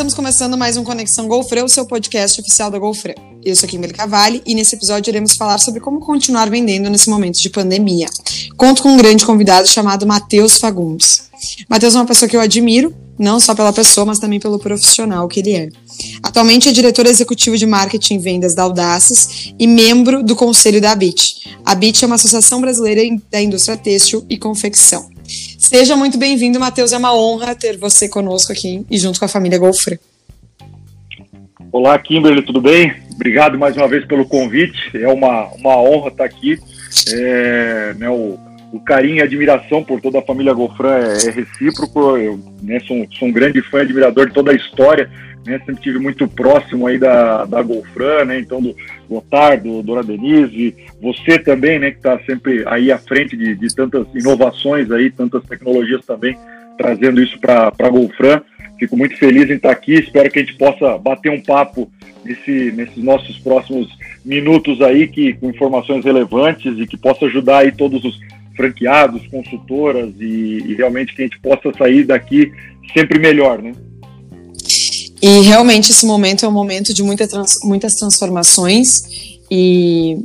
estamos começando mais um Conexão Golfre, o seu podcast oficial da Golfre. Eu sou Kimberly Cavalli e nesse episódio iremos falar sobre como continuar vendendo nesse momento de pandemia. Conto com um grande convidado chamado Matheus Fagundes. Matheus é uma pessoa que eu admiro, não só pela pessoa, mas também pelo profissional que ele é. Atualmente é diretor executivo de marketing e vendas da Audaces e membro do conselho da ABIT. A ABIT é uma associação brasileira da indústria têxtil e confecção. Seja muito bem-vindo, Matheus. É uma honra ter você conosco aqui e junto com a família Golfre. Olá, Kimberly, tudo bem? Obrigado mais uma vez pelo convite. É uma, uma honra estar aqui. É, né, o, o carinho e admiração por toda a família Golfran é, é recíproco. Eu né, sou, sou um grande fã e admirador de toda a história né? Sempre tive muito próximo aí da, da Golfran, né? Então do Gotardo, Dona Denise, você também, né? Que está sempre aí à frente de, de tantas inovações aí, tantas tecnologias também, trazendo isso para a Golfran. Fico muito feliz em estar aqui, espero que a gente possa bater um papo nesse, nesses nossos próximos minutos aí, que, com informações relevantes e que possa ajudar aí todos os franqueados, consultoras e, e realmente que a gente possa sair daqui sempre melhor, né? E realmente esse momento é um momento de muita trans, muitas transformações e,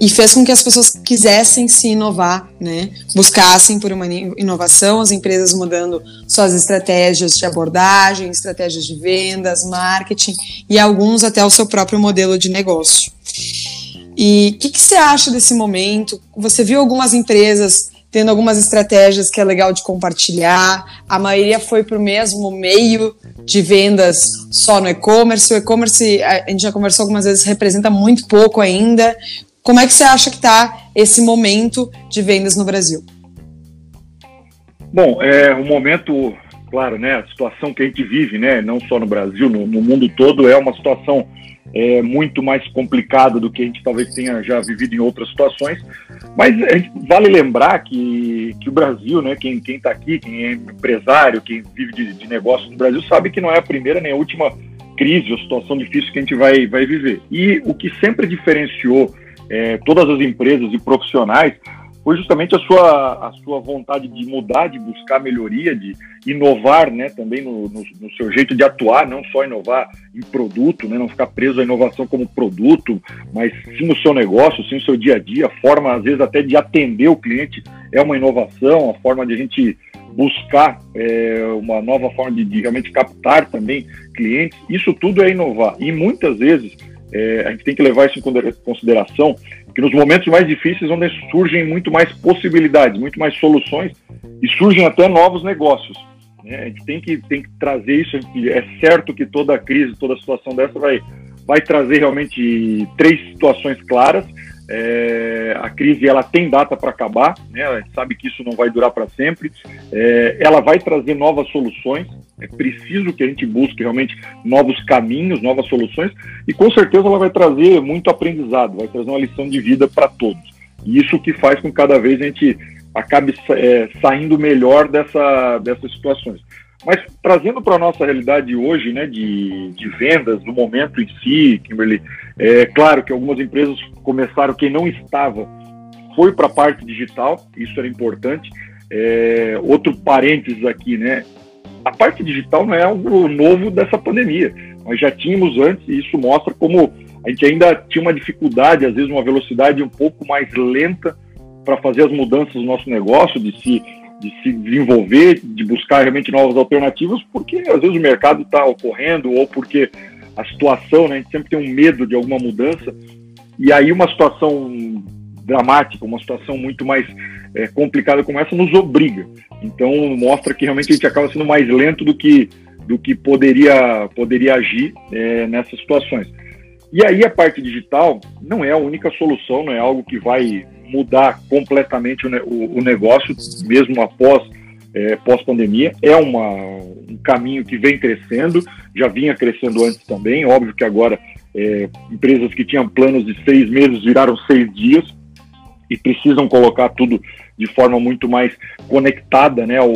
e fez com que as pessoas quisessem se inovar, né? Buscassem por uma inovação, as empresas mudando suas estratégias de abordagem, estratégias de vendas, marketing e alguns até o seu próprio modelo de negócio. E o que, que você acha desse momento? Você viu algumas empresas tendo algumas estratégias que é legal de compartilhar. A maioria foi para o mesmo meio de vendas só no e-commerce. O e-commerce, a gente já conversou algumas vezes, representa muito pouco ainda. Como é que você acha que está esse momento de vendas no Brasil? Bom, é um momento, claro, né? A situação que a gente vive, né? Não só no Brasil, no, no mundo todo, é uma situação é, muito mais complicada do que a gente talvez tenha já vivido em outras situações. Mas vale lembrar que, que o Brasil, né, quem está aqui, quem é empresário, quem vive de, de negócio no Brasil, sabe que não é a primeira nem a última crise ou situação difícil que a gente vai, vai viver. E o que sempre diferenciou é, todas as empresas e profissionais foi justamente a sua, a sua vontade de mudar, de buscar melhoria, de inovar né, também no, no, no, seu jeito de atuar, não só inovar em produto, né, não ficar preso à inovação como produto, mas sim no seu negócio, sim no seu dia a dia, a forma, às vezes, até de atender o cliente é uma inovação, a forma de a gente buscar é, uma nova forma de, de realmente captar também clientes, isso tudo é inovar. E muitas vezes é, a gente tem que levar isso em consideração, que nos momentos mais difíceis, onde surgem muito mais possibilidades, muito mais soluções e surgem até novos negócios. Né? A gente tem que, tem que trazer isso. É certo que toda crise, toda situação dessa vai, vai trazer realmente três situações claras. É, a crise ela tem data para acabar, né? a gente sabe que isso não vai durar para sempre. É, ela vai trazer novas soluções. É preciso que a gente busque realmente novos caminhos, novas soluções, e com certeza ela vai trazer muito aprendizado, vai trazer uma lição de vida para todos. E isso que faz com que cada vez a gente acabe é, saindo melhor dessa, dessas situações. Mas trazendo para a nossa realidade hoje, né, de, de vendas, do momento em si, Kimberly, é claro que algumas empresas começaram, quem não estava, foi para a parte digital, isso era importante. É, outro parênteses aqui, né, a parte digital não é algo novo dessa pandemia. Nós já tínhamos antes, e isso mostra como a gente ainda tinha uma dificuldade, às vezes uma velocidade um pouco mais lenta para fazer as mudanças no nosso negócio, de se, de se desenvolver, de buscar realmente novas alternativas, porque às vezes o mercado está ocorrendo ou porque a situação, né, a gente sempre tem um medo de alguma mudança, e aí uma situação dramática, uma situação muito mais é, complicada como essa nos obriga. Então mostra que realmente a gente acaba sendo mais lento do que do que poderia poderia agir é, nessas situações. E aí a parte digital não é a única solução, não é algo que vai mudar completamente o, o, negócio, mesmo após é, pós-pandemia. É uma, um caminho que vem crescendo, já vinha crescendo antes também. Óbvio que agora é, empresas que tinham planos de seis meses viraram seis dias e precisam colocar tudo de forma muito mais conectada né, ao,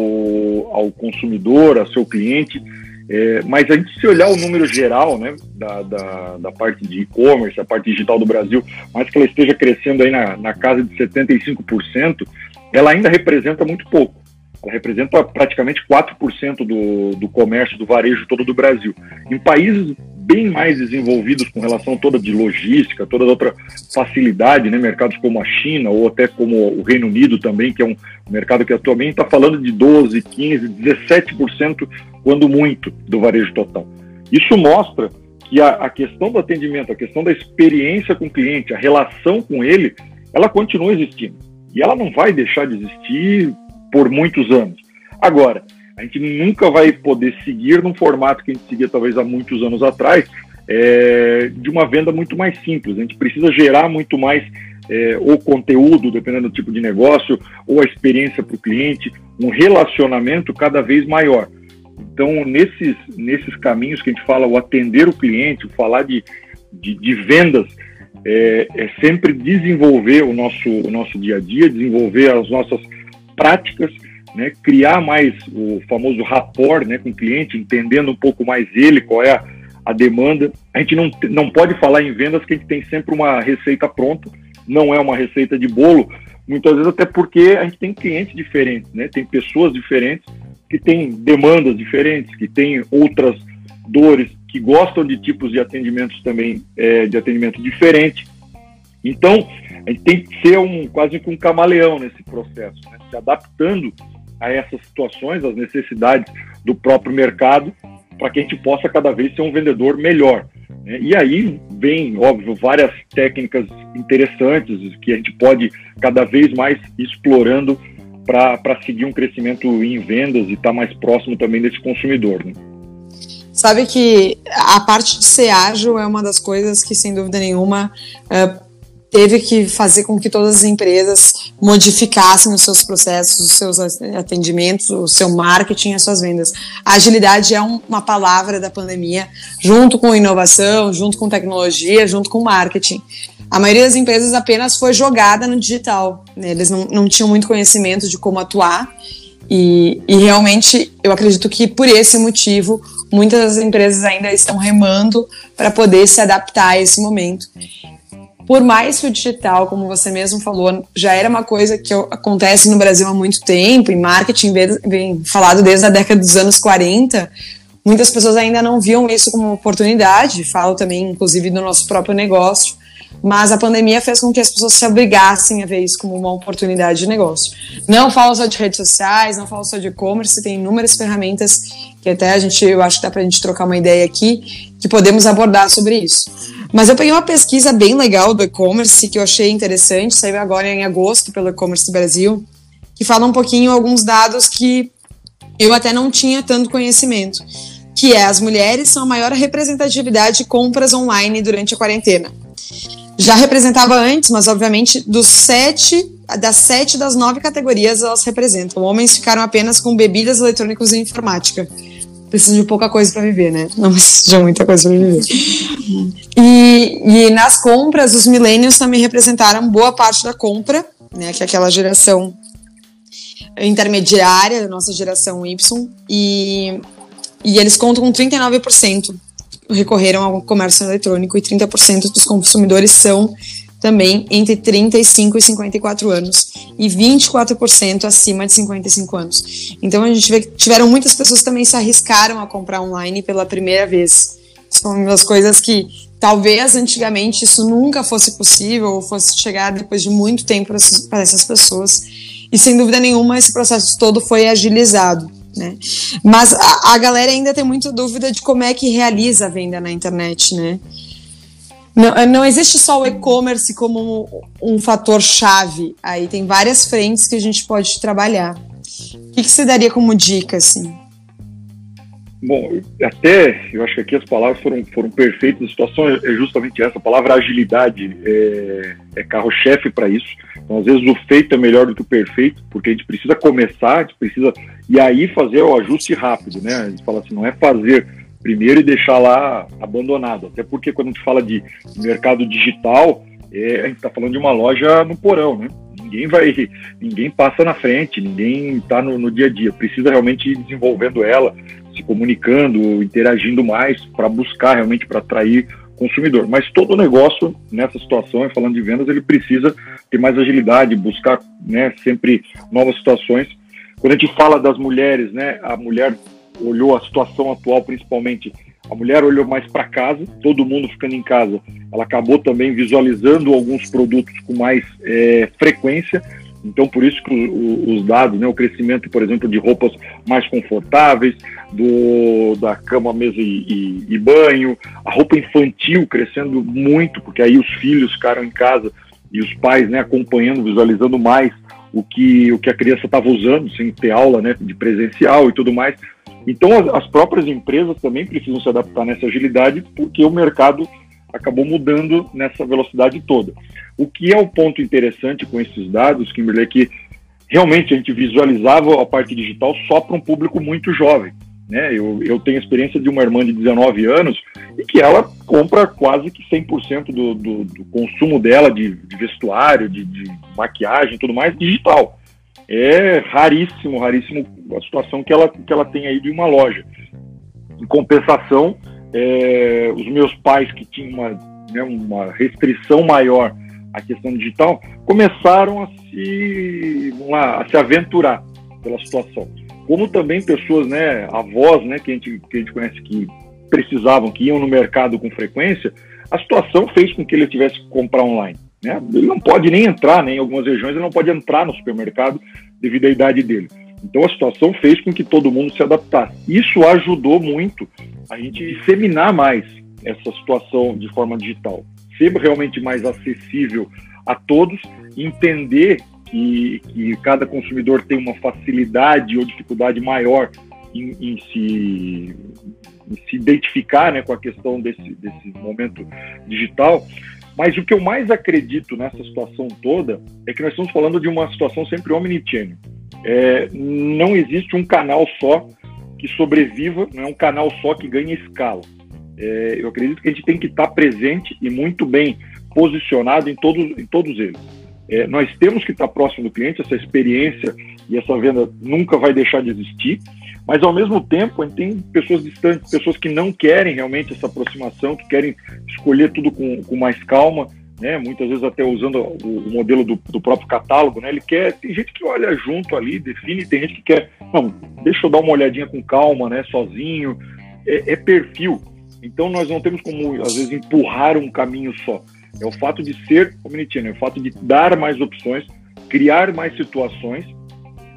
ao consumidor, ao seu cliente. É, mas a gente se olhar o número geral né, da, da, da parte de e-commerce, a parte digital do Brasil, mais que ela esteja crescendo aí na, na casa de 75%, ela ainda representa muito pouco. ela representa praticamente 4% do, do comércio, do varejo todo do Brasil. Em países bem mais desenvolvidos com relação toda de logística, toda outra facilidade, né, mercados como a China ou até como o Reino Unido também, que é um mercado que atualmente está falando de 12, 15, 17%, quando muito, do varejo total. Isso mostra que a, a questão do atendimento, a questão da experiência com o cliente, a relação com ele, ela continua existindo. E ela não vai deixar de existir por muitos anos. Agora, a gente nunca vai poder seguir num formato que a gente seguia talvez há muitos anos atrás, é, de uma venda muito mais simples. A gente precisa gerar muito mais é, o conteúdo, dependendo do tipo de negócio, ou a experiência para o cliente, um relacionamento cada vez maior. Então, nesses, nesses caminhos que a gente fala, o atender o cliente, o falar de, de, de vendas, é, é, sempre desenvolver o nosso, o nosso dia a dia, desenvolver as nossas práticas né, criar mais o famoso rapport né, com o cliente, entendendo um pouco mais ele, qual é a, a, demanda. A gente não, não pode falar em vendas que a gente tem sempre uma receita pronta, não é uma receita de bolo, muitas vezes até porque a gente tem clientes diferentes, né, tem pessoas diferentes que têm demandas diferentes, que têm outras dores, que gostam de tipos de atendimentos também, é, de atendimento diferente. Então, a gente tem que ser um, quase que um camaleão nesse processo, né? se adaptando a essas situações, às necessidades do próprio mercado, para que a gente possa cada vez ser um vendedor melhor. Né? E aí vem, óbvio, várias técnicas interessantes que a gente pode cada vez mais explorando para seguir um crescimento em vendas e estar tá mais próximo também desse consumidor. Né? Sabe que a parte de ser ágil é uma das coisas que, sem dúvida nenhuma, uh, teve que fazer com que todas as empresas modificassem os seus processos, os seus atendimentos, o seu marketing, as suas vendas. A agilidade é um, uma palavra da pandemia, junto com inovação, junto com tecnologia, junto com marketing. A maioria das empresas apenas foi jogada no digital. Né? Eles não, não tinham muito conhecimento de como atuar. E, e realmente eu acredito que por esse motivo muitas empresas ainda estão remando para poder se adaptar a esse momento por mais que o digital, como você mesmo falou, já era uma coisa que acontece no Brasil há muito tempo, e marketing vem falado desde a década dos anos 40, muitas pessoas ainda não viam isso como uma oportunidade, falo também, inclusive, do nosso próprio negócio, mas a pandemia fez com que as pessoas se obrigassem a ver isso como uma oportunidade de negócio. Não falo só de redes sociais, não falo só de e-commerce, tem inúmeras ferramentas que até a gente, eu acho que dá para a gente trocar uma ideia aqui, que podemos abordar sobre isso. Mas eu peguei uma pesquisa bem legal do e-commerce que eu achei interessante, saiu agora em agosto pelo e-commerce do Brasil, que fala um pouquinho alguns dados que eu até não tinha tanto conhecimento, que é as mulheres são a maior representatividade de compras online durante a quarentena. Já representava antes, mas obviamente dos sete, das sete das nove categorias elas representam. Homens ficaram apenas com bebidas eletrônicas e informática precisa de pouca coisa para viver, né? Não precisa de muita coisa para viver. E, e nas compras, os millennials também representaram boa parte da compra, né? Que é aquela geração intermediária da nossa geração Y. E, e eles contam com 39% recorreram ao comércio eletrônico e 30% dos consumidores são também entre 35 e 54 anos e 24% acima de 55 anos. Então a gente vê que tiveram muitas pessoas que também se arriscaram a comprar online pela primeira vez. São das coisas que talvez antigamente isso nunca fosse possível ou fosse chegar depois de muito tempo para essas pessoas. E sem dúvida nenhuma esse processo todo foi agilizado. Né? Mas a, a galera ainda tem muita dúvida de como é que realiza a venda na internet, né? Não, eh, não existe só o e-commerce como um, um fator chave. Aí tem várias frentes que a gente pode trabalhar. O que, que você daria como dica, assim? Bom, até eu acho que aqui as palavras foram, foram perfeitas. A situação é, é justamente essa. A palavra agilidade é, é carro-chefe para isso. Então, às vezes, o feito é melhor do que o perfeito, porque a gente precisa começar, a gente precisa. E aí fazer o ajuste rápido, né? A gente fala assim, não é fazer primeiro e deixar lá abandonado. Até porque quando a gente fala de mercado digital, é, a gente está falando de uma loja no porão, né? Ninguém vai, ninguém passa na frente, ninguém está no, no, dia a dia. Precisa realmente ir desenvolvendo ela, se comunicando, interagindo mais para buscar realmente para atrair consumidor. Mas todo negócio nessa situação, falando de vendas, ele precisa ter mais agilidade, buscar né, sempre novas situações Quando a gente fala das mulheres, né, a mulher olhou a situação atual, principalmente, a mulher olhou mais para casa, todo mundo ficando em casa, ela acabou também visualizando alguns produtos com mais é, frequência, então, por isso que os dados, né, o crescimento, por exemplo, de roupas mais confortáveis, do, da cama, mesa e, e, e, banho, a roupa infantil crescendo muito, porque aí os filhos ficaram em casa e os pais né, acompanhando, visualizando mais o que, o que a criança estava usando, sem ter aula né, de presencial e tudo mais. Então, as, as próprias empresas também precisam se adaptar nessa agilidade, porque o mercado acabou mudando nessa velocidade toda. O que é o ponto interessante com esses dados, Kimberley, é que realmente a gente visualizava a parte digital só para um público muito jovem. Né? Eu, eu tenho experiência de uma irmã de 19 anos e que ela compra quase que 100% do, do, do consumo dela de, de vestuário, de, de maquiagem e tudo mais digital. É raríssimo, raríssimo a situação que ela, que ela tem aí de uma loja. Em compensação, é, os meus pais que tinham uma, né, uma restrição maior à questão digital começaram a se, lá, a se aventurar pela situação. Como também pessoas, né, avós, né, que a gente, que a gente conhece que precisavam, que iam no mercado com frequência, a situação fez com que ele tivesse que comprar online. Né? Ele não pode nem entrar, né? em algumas regiões ele não pode entrar no supermercado devido à idade dele. Então a situação fez com que todo mundo se adaptasse. Isso ajudou muito a gente disseminar mais essa situação de forma digital, ser realmente mais acessível a todos, entender que, que cada consumidor tem uma facilidade ou dificuldade maior em, em se, em se identificar né, com a questão desse, desse momento digital. Mas o que eu mais acredito nessa situação toda é que nós estamos falando de uma situação sempre omnichannel. É, não existe um canal só que sobreviva, não é um canal só que ganhe escala. É, eu acredito que a gente tem que estar presente e muito bem posicionado em todos, em todos eles. É, nós temos que estar próximo do cliente, essa experiência e essa venda nunca vai deixar de existir, mas ao mesmo tempo a gente tem pessoas distantes, pessoas que não querem realmente essa aproximação, que querem escolher tudo com, com mais calma, né? Muitas vezes até usando o, o modelo do, do, próprio catálogo, né? Ele quer, tem gente que olha junto ali, define, tem gente que quer, não, deixa eu dar uma olhadinha com calma, né? Sozinho, é, é perfil. Então nós não temos como às vezes empurrar um caminho só. É o fato de ser omnichannel, é o fato de dar mais opções, criar mais situações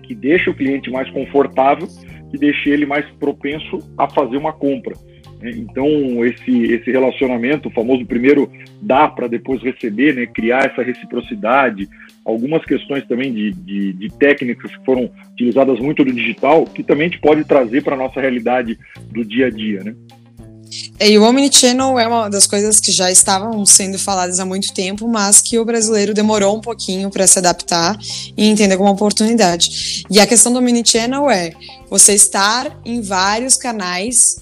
que deixa o cliente mais confortável, que deixe ele mais propenso a fazer uma compra. Né? Então, esse, esse relacionamento, o famoso primeiro dar para depois receber, né? criar essa reciprocidade, algumas questões também de, de, de, técnicas que foram utilizadas muito no digital, que também a gente pode trazer para a nossa realidade do dia a dia. Né? É, e o Omnichannel é uma das coisas que já estavam sendo faladas há muito tempo, mas que o brasileiro demorou um pouquinho para se adaptar e entender como oportunidade. E a questão do Omnichannel é você estar em vários canais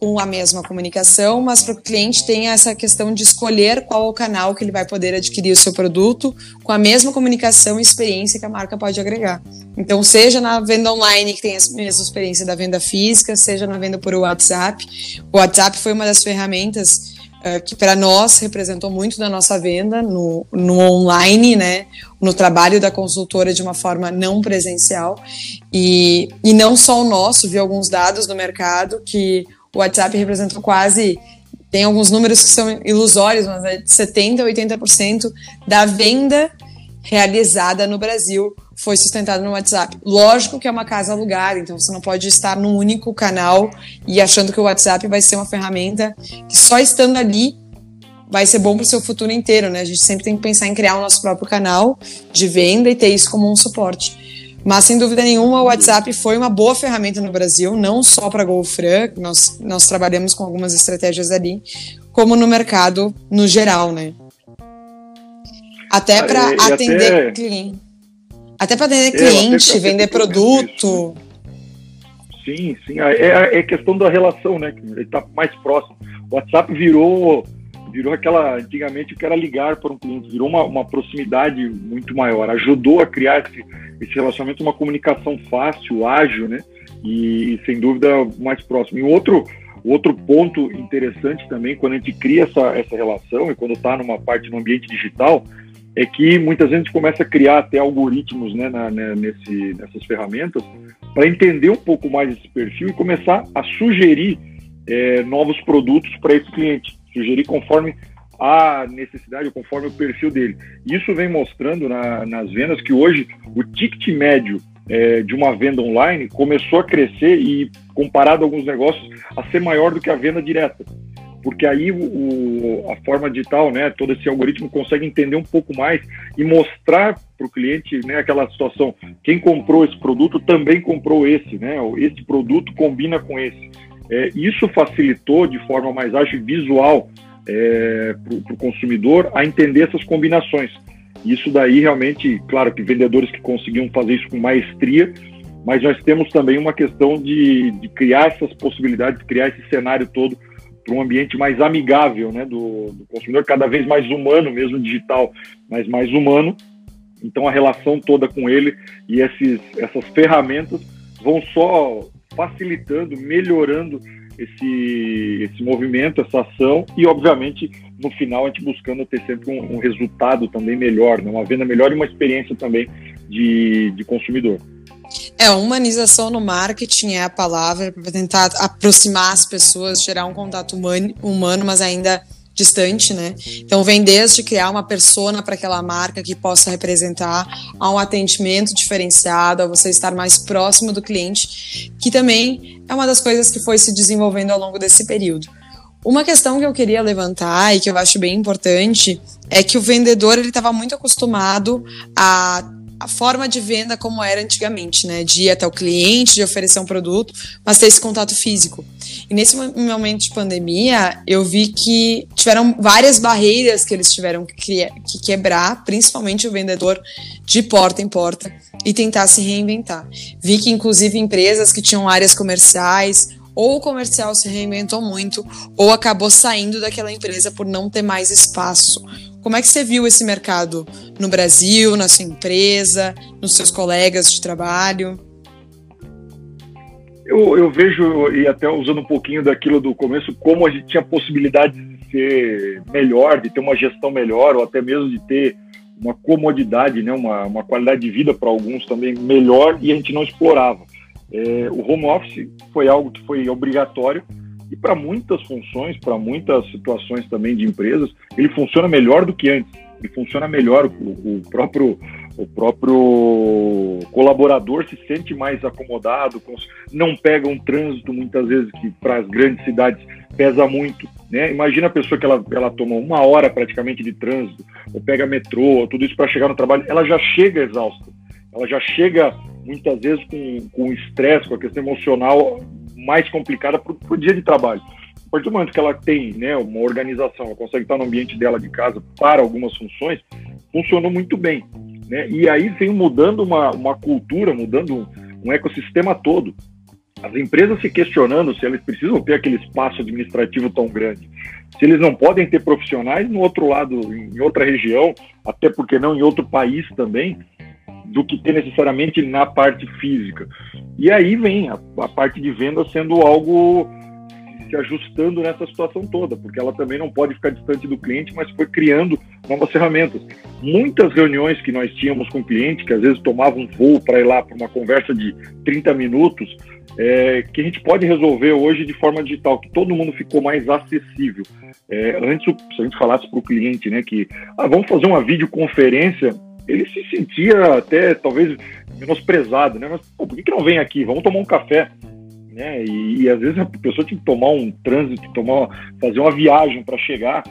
com a mesma comunicação, mas para o cliente tem essa questão de escolher qual o canal que ele vai poder adquirir o seu produto com a mesma comunicação e experiência que a marca pode agregar. Então, seja na venda online, que tem a mesma experiência da venda física, seja na venda por WhatsApp. O WhatsApp foi uma das ferramentas uh, que para nós representou muito da nossa venda no, no online, né, no trabalho da consultora de uma forma não presencial. E, e não só o nosso, vi alguns dados no mercado que o WhatsApp representou quase tem alguns números que são ilusórios, mas é de 70% a 80% da venda realizada no Brasil foi sustentada no WhatsApp. Lógico que é uma casa alugada, então você não pode estar num único canal e achando que o WhatsApp vai ser uma ferramenta que só estando ali vai ser bom para o seu futuro inteiro, né? A gente sempre tem que pensar em criar o nosso próprio canal de venda e ter isso como um suporte. Mas, sem dúvida nenhuma, o WhatsApp foi uma boa ferramenta no Brasil, não só para a GoFran, nós, nós trabalhamos com algumas estratégias ali, como no mercado no geral, né? Até para ah, atender até... cliente. Até para atender é, cliente, vender produto. Sim, sim. É, é, é questão da relação, né? Ele está mais próximo. O WhatsApp virou virou aquela, antigamente, que era ligar para um cliente, virou uma, uma proximidade muito maior, ajudou a criar esse, esse relacionamento, uma comunicação fácil, ágil, né? E, e sem dúvida mais próximo. E outro, outro ponto interessante também, quando a gente cria essa, essa relação e quando está numa parte no ambiente digital, é que muitas vezes a gente começa a criar até algoritmos né, na, né, nesse, nessas ferramentas para entender um pouco mais esse perfil e começar a sugerir é, novos produtos para esse cliente, sugerir conforme a necessidade, conforme o perfil dele. Isso vem mostrando na, nas vendas que hoje o ticket médio é, de uma venda online começou a crescer e, comparado a alguns negócios, a ser maior do que a venda direta. Porque aí o, a forma digital, né, todo esse algoritmo consegue entender um pouco mais e mostrar para o cliente né, aquela situação. Quem comprou esse produto também comprou esse, né? Esse produto combina com esse. É, isso facilitou de forma mais ágil visual é, para o consumidor a entender essas combinações. Isso daí realmente, claro que vendedores que conseguiam fazer isso com maestria, mas nós temos também uma questão de, de criar essas possibilidades, criar esse cenário todo para um ambiente mais amigável né, do, do, consumidor, cada vez mais humano, mesmo digital, mas mais humano. Então a relação toda com ele e esses, essas ferramentas vão só facilitando, melhorando esse, esse movimento, essa ação e, obviamente, no final a gente buscando ter sempre um, um resultado também melhor, né? uma venda melhor e uma experiência também de, de consumidor. É, humanização no marketing é a palavra para tentar aproximar as pessoas, gerar um contato humano, humano mas ainda distante, né? Então vem desde criar uma persona para aquela marca que possa representar a um atendimento diferenciado, a você estar mais próximo do cliente, que também é uma das coisas que foi se desenvolvendo ao longo desse período. Uma questão que eu queria levantar e que eu acho bem importante é que o vendedor ele estava muito acostumado a a forma de venda como era antigamente, né? De ir até o cliente, de oferecer um produto, mas ter esse contato físico. E nesse momento de pandemia, eu vi que tiveram várias barreiras que eles tiveram que, quebrar, principalmente o vendedor de porta em porta, e tentar se reinventar. Vi que, inclusive, empresas que tinham áreas comerciais ou o comercial se reinventou muito, ou acabou saindo daquela empresa por não ter mais espaço. Como é que você viu esse mercado no Brasil, na sua empresa, nos seus colegas de trabalho? Eu, eu vejo, e até usando um pouquinho daquilo do começo, como a gente tinha possibilidade de ser melhor, de ter uma gestão melhor, ou até mesmo de ter uma comodidade, né, uma, uma qualidade de vida para alguns também melhor, e a gente não explorava. É, o home office foi algo que foi obrigatório, e para muitas funções, para muitas situações também de empresas, ele funciona melhor do que antes. Ele funciona melhor, o, o próprio o próprio colaborador se sente mais acomodado, não pega um trânsito muitas vezes que para as grandes cidades pesa muito, né? Imagina a pessoa que ela, ela toma uma hora praticamente de trânsito, ou pega metrô, tudo isso para chegar no trabalho, ela já chega exausta, ela já chega muitas vezes com estresse, com, com a questão emocional mais complicada para o dia de trabalho. A partir do momento que ela tem né, uma organização, ela consegue estar no ambiente dela de casa para algumas funções, funcionou muito bem. Né? E aí vem mudando uma, uma cultura, mudando um, um ecossistema todo. As empresas se questionando se elas precisam ter aquele espaço administrativo tão grande, se eles não podem ter profissionais no outro lado, em outra região, até porque não em outro país também, do que ter necessariamente na parte física. E aí vem a, a parte de venda sendo algo se ajustando nessa situação toda, porque ela também não pode ficar distante do cliente, mas foi criando novas ferramentas. Muitas reuniões que nós tínhamos com o cliente, que às vezes tomavam um voo para ir lá para uma conversa de 30 minutos, é, que a gente pode resolver hoje de forma digital, que todo mundo ficou mais acessível. É, antes, se a gente falasse para o cliente, né, que ah, vamos fazer uma videoconferência, ele se sentia até talvez menosprezado, né? Mas pô, por que, que não vem aqui? Vamos tomar um café. Né? E, e às vezes a pessoa tinha que tomar um trânsito, tomar, fazer uma viagem para chegar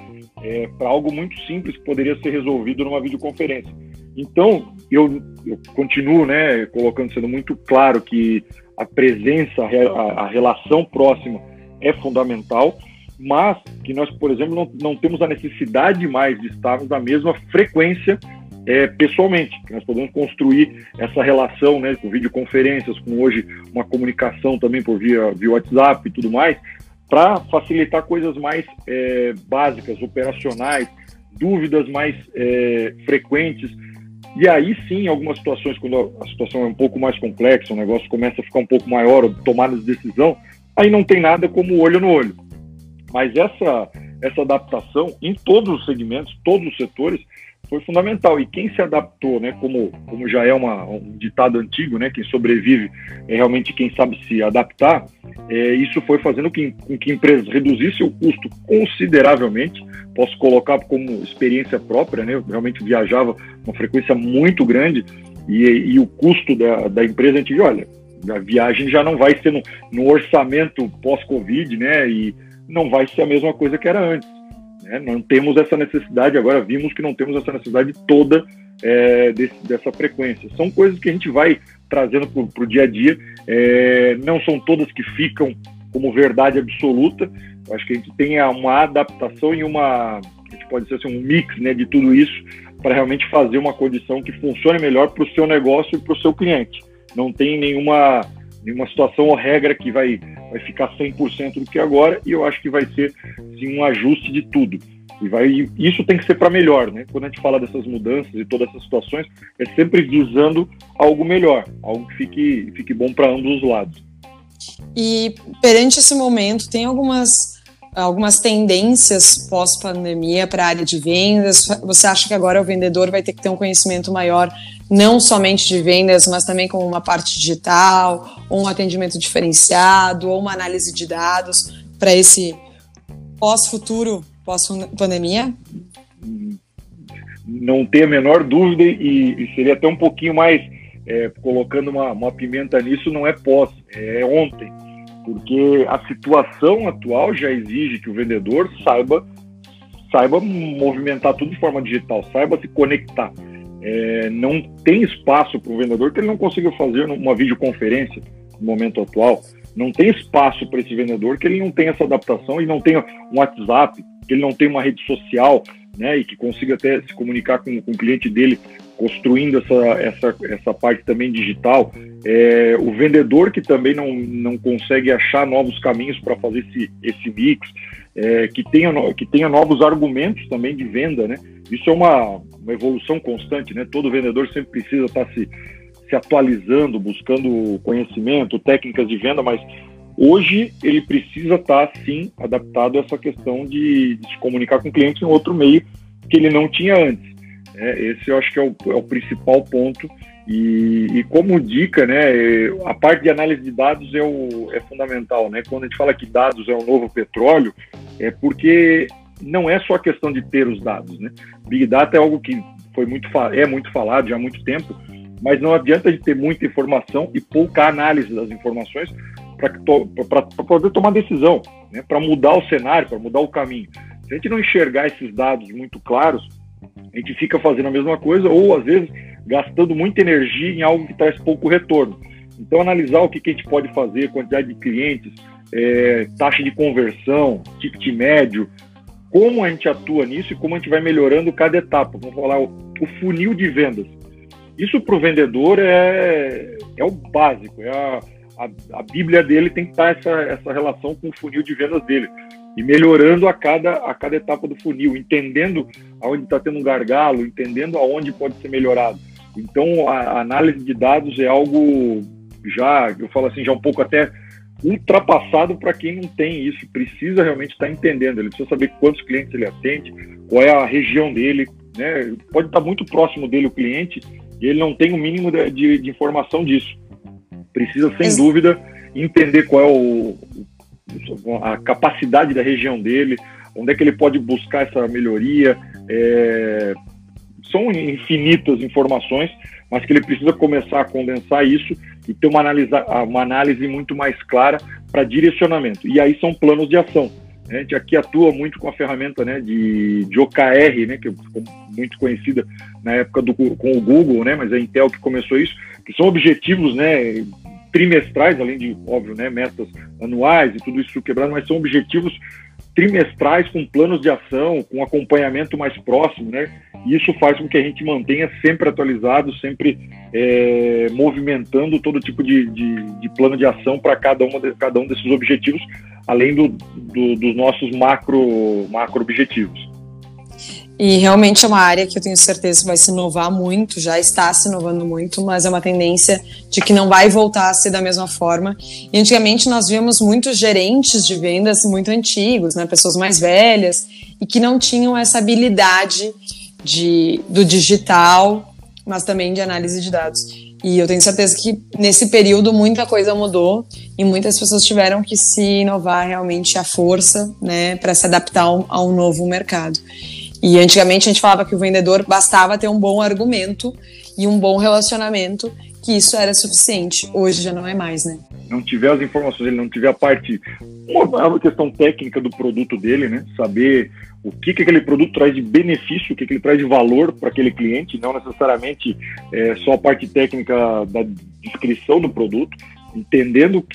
é, para algo muito simples que poderia ser resolvido numa videoconferência. Então, eu, eu continuo né, colocando, sendo muito claro que a presença, a, a relação próxima é fundamental, mas que nós, por exemplo, não, não temos a necessidade mais de estarmos na mesma frequência é, pessoalmente, que nós podemos construir essa relação né, com videoconferências, com hoje uma comunicação também por via, via WhatsApp e tudo mais, para facilitar coisas mais é, básicas, operacionais, dúvidas mais é, frequentes. E aí sim, em algumas situações, quando a situação é um pouco mais complexa, o negócio começa a ficar um pouco maior, tomada de decisão, aí não tem nada como olho no olho. Mas essa, essa adaptação em todos os segmentos, todos os setores, foi fundamental. E quem se adaptou, né, como, como já é uma, um ditado antigo, né, quem sobrevive é realmente quem sabe se adaptar, é, isso foi fazendo com que, que empresas reduzissem o custo consideravelmente. Posso colocar como experiência própria, né, eu realmente viajava uma frequência muito grande e, e o custo da, da empresa, a gente diz, olha, a viagem já não vai ser no, no orçamento pós-Covid, né, e não vai ser a mesma coisa que era antes. Né? Não temos essa necessidade, agora vimos que não temos essa necessidade toda é, desse, dessa frequência. São coisas que a gente vai trazendo para o dia a dia, é, não são todas que ficam como verdade absoluta. Eu acho que a gente tem uma adaptação e uma, a gente pode dizer assim, um mix né, de tudo isso para realmente fazer uma condição que funcione melhor para o seu negócio e para o seu cliente. Não tem nenhuma nenhuma situação ou regra que vai, vai ficar 100% do que é agora, e eu acho que vai ser sim, um ajuste de tudo. E vai, isso tem que ser para melhor, né? Quando a gente fala dessas mudanças e todas essas situações, é sempre visando algo melhor, algo que fique, fique bom para ambos os lados. E perante esse momento, tem algumas algumas tendências pós-pandemia para a área de vendas? Você acha que agora o vendedor vai ter que ter um conhecimento maior, não somente de vendas, mas também com uma parte digital, ou um atendimento diferenciado, ou uma análise de dados para esse pós-futuro, pós-pandemia? Não tenho a menor dúvida e, e seria até um pouquinho mais é, colocando uma, uma pimenta nisso, não é pós, é ontem porque a situação atual já exige que o vendedor saiba saiba movimentar tudo de forma digital, saiba se conectar. É, não tem espaço para o vendedor que ele não consiga fazer uma videoconferência no momento atual. Não tem espaço para esse vendedor que ele não tenha essa adaptação e não tenha um WhatsApp, que ele não tenha uma rede social, né, e que consiga até se comunicar com, com o cliente dele construindo essa, essa, essa parte também digital, é, o vendedor que também não, não consegue achar novos caminhos para fazer esse, esse mix, é, que, tenha, que tenha novos argumentos também de venda, né? Isso é uma, uma evolução constante, né? Todo vendedor sempre precisa estar tá se, se atualizando, buscando conhecimento, técnicas de venda, mas hoje ele precisa estar, tá, sim, adaptado a essa questão de, de se comunicar com o cliente em outro meio que ele não tinha antes. É, esse eu acho que é o, é o principal ponto. E, e, como dica, né, a parte de análise de dados é, o, é fundamental. Né? Quando a gente fala que dados é o novo petróleo, é porque não é só a questão de ter os dados. Né? Big Data é algo que foi muito, é muito falado já há muito tempo, mas não adianta de ter muita informação e pouca análise das informações para poder tomar decisão, né? para mudar o cenário, para mudar o caminho. Se a gente não enxergar esses dados muito claros, a gente fica fazendo a mesma coisa ou, às vezes, gastando muita energia em algo que traz pouco retorno. Então, analisar o que, que a gente pode fazer, quantidade de clientes, é, taxa de conversão, ticket médio, como a gente atua nisso e como a gente vai melhorando cada etapa. Vamos falar o, o funil de vendas. Isso para o vendedor é, é o básico, é a, a, a, Bíblia dele tem que estar essa, essa relação com o funil de vendas dele e melhorando a cada, a cada etapa do funil, entendendo aonde está tendo um gargalo, entendendo aonde pode ser melhorado. Então, a, análise de dados é algo já, eu falo assim, já um pouco até ultrapassado para quem não tem isso, precisa realmente estar tá entendendo, ele precisa saber quantos clientes ele atende, qual é a região dele, né? pode estar tá muito próximo dele o cliente e ele não tem o mínimo de, de, de informação disso. Precisa, sem dúvida, entender qual é o, a capacidade da região dele, onde é que ele pode buscar essa melhoria. É, são infinitas informações, mas que ele precisa começar a condensar isso e ter uma análise, uma análise muito mais clara para direcionamento. E aí são planos de ação. A gente aqui atua muito com a ferramenta né, de, de OKR, né, que ficou muito conhecida na época do, com o Google, né, mas é a Intel que começou isso, que são objetivos né, trimestrais, além de, óbvio, né, metas anuais e tudo isso quebrado, mas são objetivos trimestrais com planos de ação, com acompanhamento mais próximo, né? E isso faz com que a gente mantenha sempre atualizado, sempre é, movimentando todo tipo de, de, de, plano de ação para cada, de, cada um desses objetivos, além do, do, dos nossos macro, macro objetivos. E realmente é uma área que eu tenho certeza vai se inovar muito, já está se inovando muito, mas é uma tendência de que não vai voltar a ser da mesma forma. E antigamente nós víamos muitos gerentes de vendas muito antigos, né, pessoas mais velhas, e que não tinham essa habilidade de, do digital, mas também de análise de dados. E eu tenho certeza que nesse período muita coisa mudou e muitas pessoas tiveram que se inovar realmente à força, né, para se adaptar a um novo mercado. E antigamente a gente falava que o vendedor bastava ter um bom argumento e um bom relacionamento, que isso era suficiente. Hoje já não é mais, né? Não tiver as informações, ele não tiver a parte, uma questão técnica do produto dele, né? Saber o que, que aquele produto traz de benefício, o que, que ele traz de valor para aquele cliente, não necessariamente é, só a parte técnica da descrição do produto, entendendo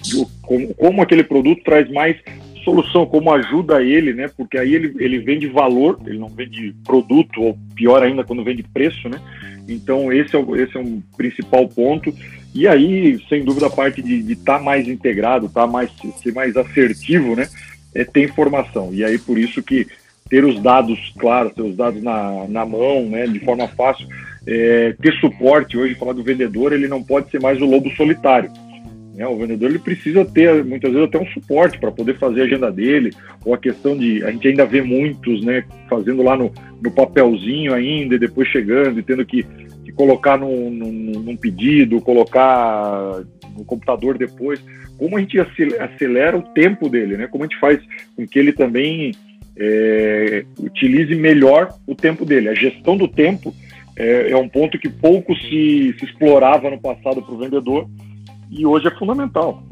como, como aquele produto traz mais solução, como ajuda ele, né? Porque aí ele, ele vende valor, ele não vende produto, ou pior ainda, quando vende preço, né? Então esse é, esse é um principal ponto. E aí, sem dúvida, a parte de estar tá mais integrado, tá mais, ser mais assertivo, né? É ter informação. E aí, por isso que ter os dados claros, ter os dados na, na mão, né? De forma fácil, é, ter suporte. Hoje, falar do vendedor, ele não pode ser mais o lobo solitário né? O vendedor ele precisa ter, muitas vezes, até um suporte para poder fazer a agenda dele, ou a questão de. A gente ainda vê muitos né, fazendo lá no, no papelzinho ainda, e depois chegando e tendo que, que colocar num, num, num pedido, colocar no computador depois. Como a gente acelera o tempo dele, né? Como a gente faz com que ele também é, utilize melhor o tempo dele. A gestão do tempo é, é um ponto que pouco se, se explorava no passado para o vendedor e hoje é fundamental.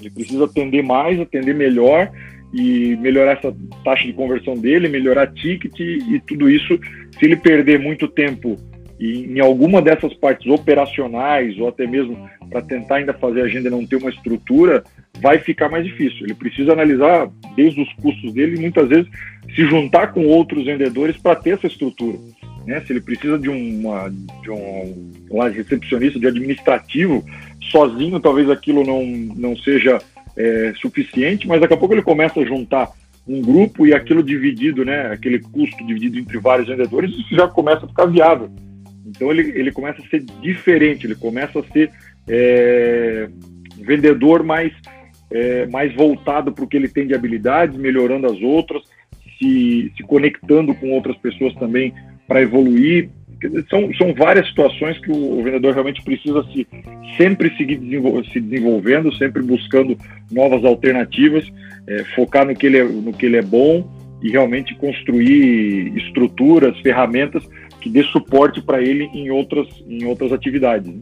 Ele precisa atender mais, atender melhor e melhorar essa taxa de conversão dele, melhorar ticket e tudo isso. Se ele perder muito tempo em alguma dessas partes operacionais ou até mesmo para tentar ainda fazer a agenda não ter uma estrutura, vai ficar mais difícil. Ele precisa analisar desde os custos dele e muitas vezes se juntar com outros vendedores para ter essa estrutura. Né? Se ele precisa de, uma, de um recepcionista, de administrativo, sozinho talvez aquilo não, não seja é, suficiente, mas daqui a pouco ele começa a juntar um grupo e aquilo dividido, né, aquele custo dividido entre vários vendedores, isso já começa a ficar viável. Então ele, ele começa a ser diferente, ele começa a ser é, vendedor mais, é, mais voltado para o que ele tem de habilidades, melhorando as outras, se, se conectando com outras pessoas também para evoluir. São, são várias situações que o, vendedor realmente precisa se, sempre seguir desenvol se desenvolvendo, sempre buscando novas alternativas, é, focar no que, ele é, no que ele é bom e realmente construir estruturas, ferramentas que dê suporte para ele em outras, em outras atividades.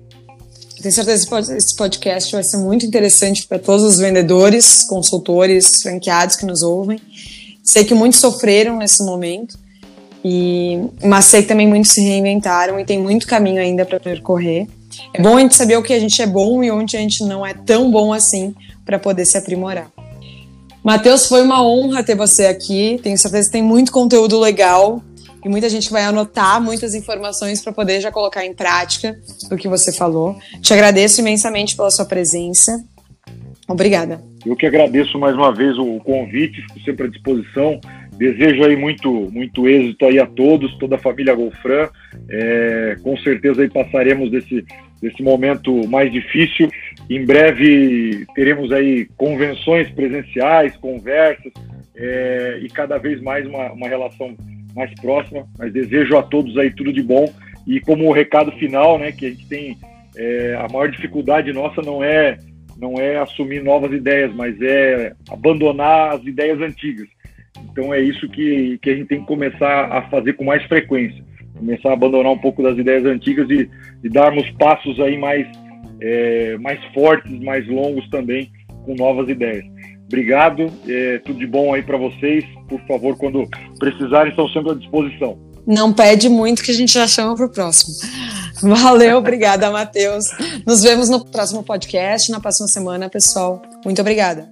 Tenho certeza que esse podcast vai ser muito interessante para todos os vendedores, consultores, franqueados que nos ouvem. Sei que muitos sofreram nesse momento, e, mas sei que também muitos se reinventaram e tem muito caminho ainda para percorrer. É bom a gente saber o que a gente é bom e onde a gente não é tão bom assim para poder se aprimorar. Matheus, foi uma honra ter você aqui. Tenho certeza que tem muito conteúdo legal e muita gente vai anotar muitas informações para poder já colocar em prática o que você falou. Te agradeço imensamente pela sua presença. Obrigada. Eu que agradeço mais uma vez o convite, fico sempre à disposição. Desejo aí muito, muito êxito aí a todos, toda a família Golfran. É, com certeza aí passaremos desse, desse momento mais difícil. Em breve teremos aí convenções presenciais, conversas é, e cada vez mais uma, uma relação mais próxima. Mas desejo a todos aí tudo de bom. E como recado final, né, que a gente tem é, a maior dificuldade nossa não é não é assumir novas ideias, mas é abandonar as ideias antigas. Então é isso que, que a gente tem que começar a fazer com mais frequência. Começar a abandonar um pouco das ideias antigas e, e darmos passos aí mais, é, mais fortes, mais longos também, com novas ideias. Obrigado, é, tudo de bom aí para vocês. Por favor, quando precisarem, estão sempre à disposição. Não pede muito que a gente já chama para o próximo. Valeu, obrigada, Matheus. Nos vemos no próximo podcast, na próxima semana, pessoal. Muito obrigada.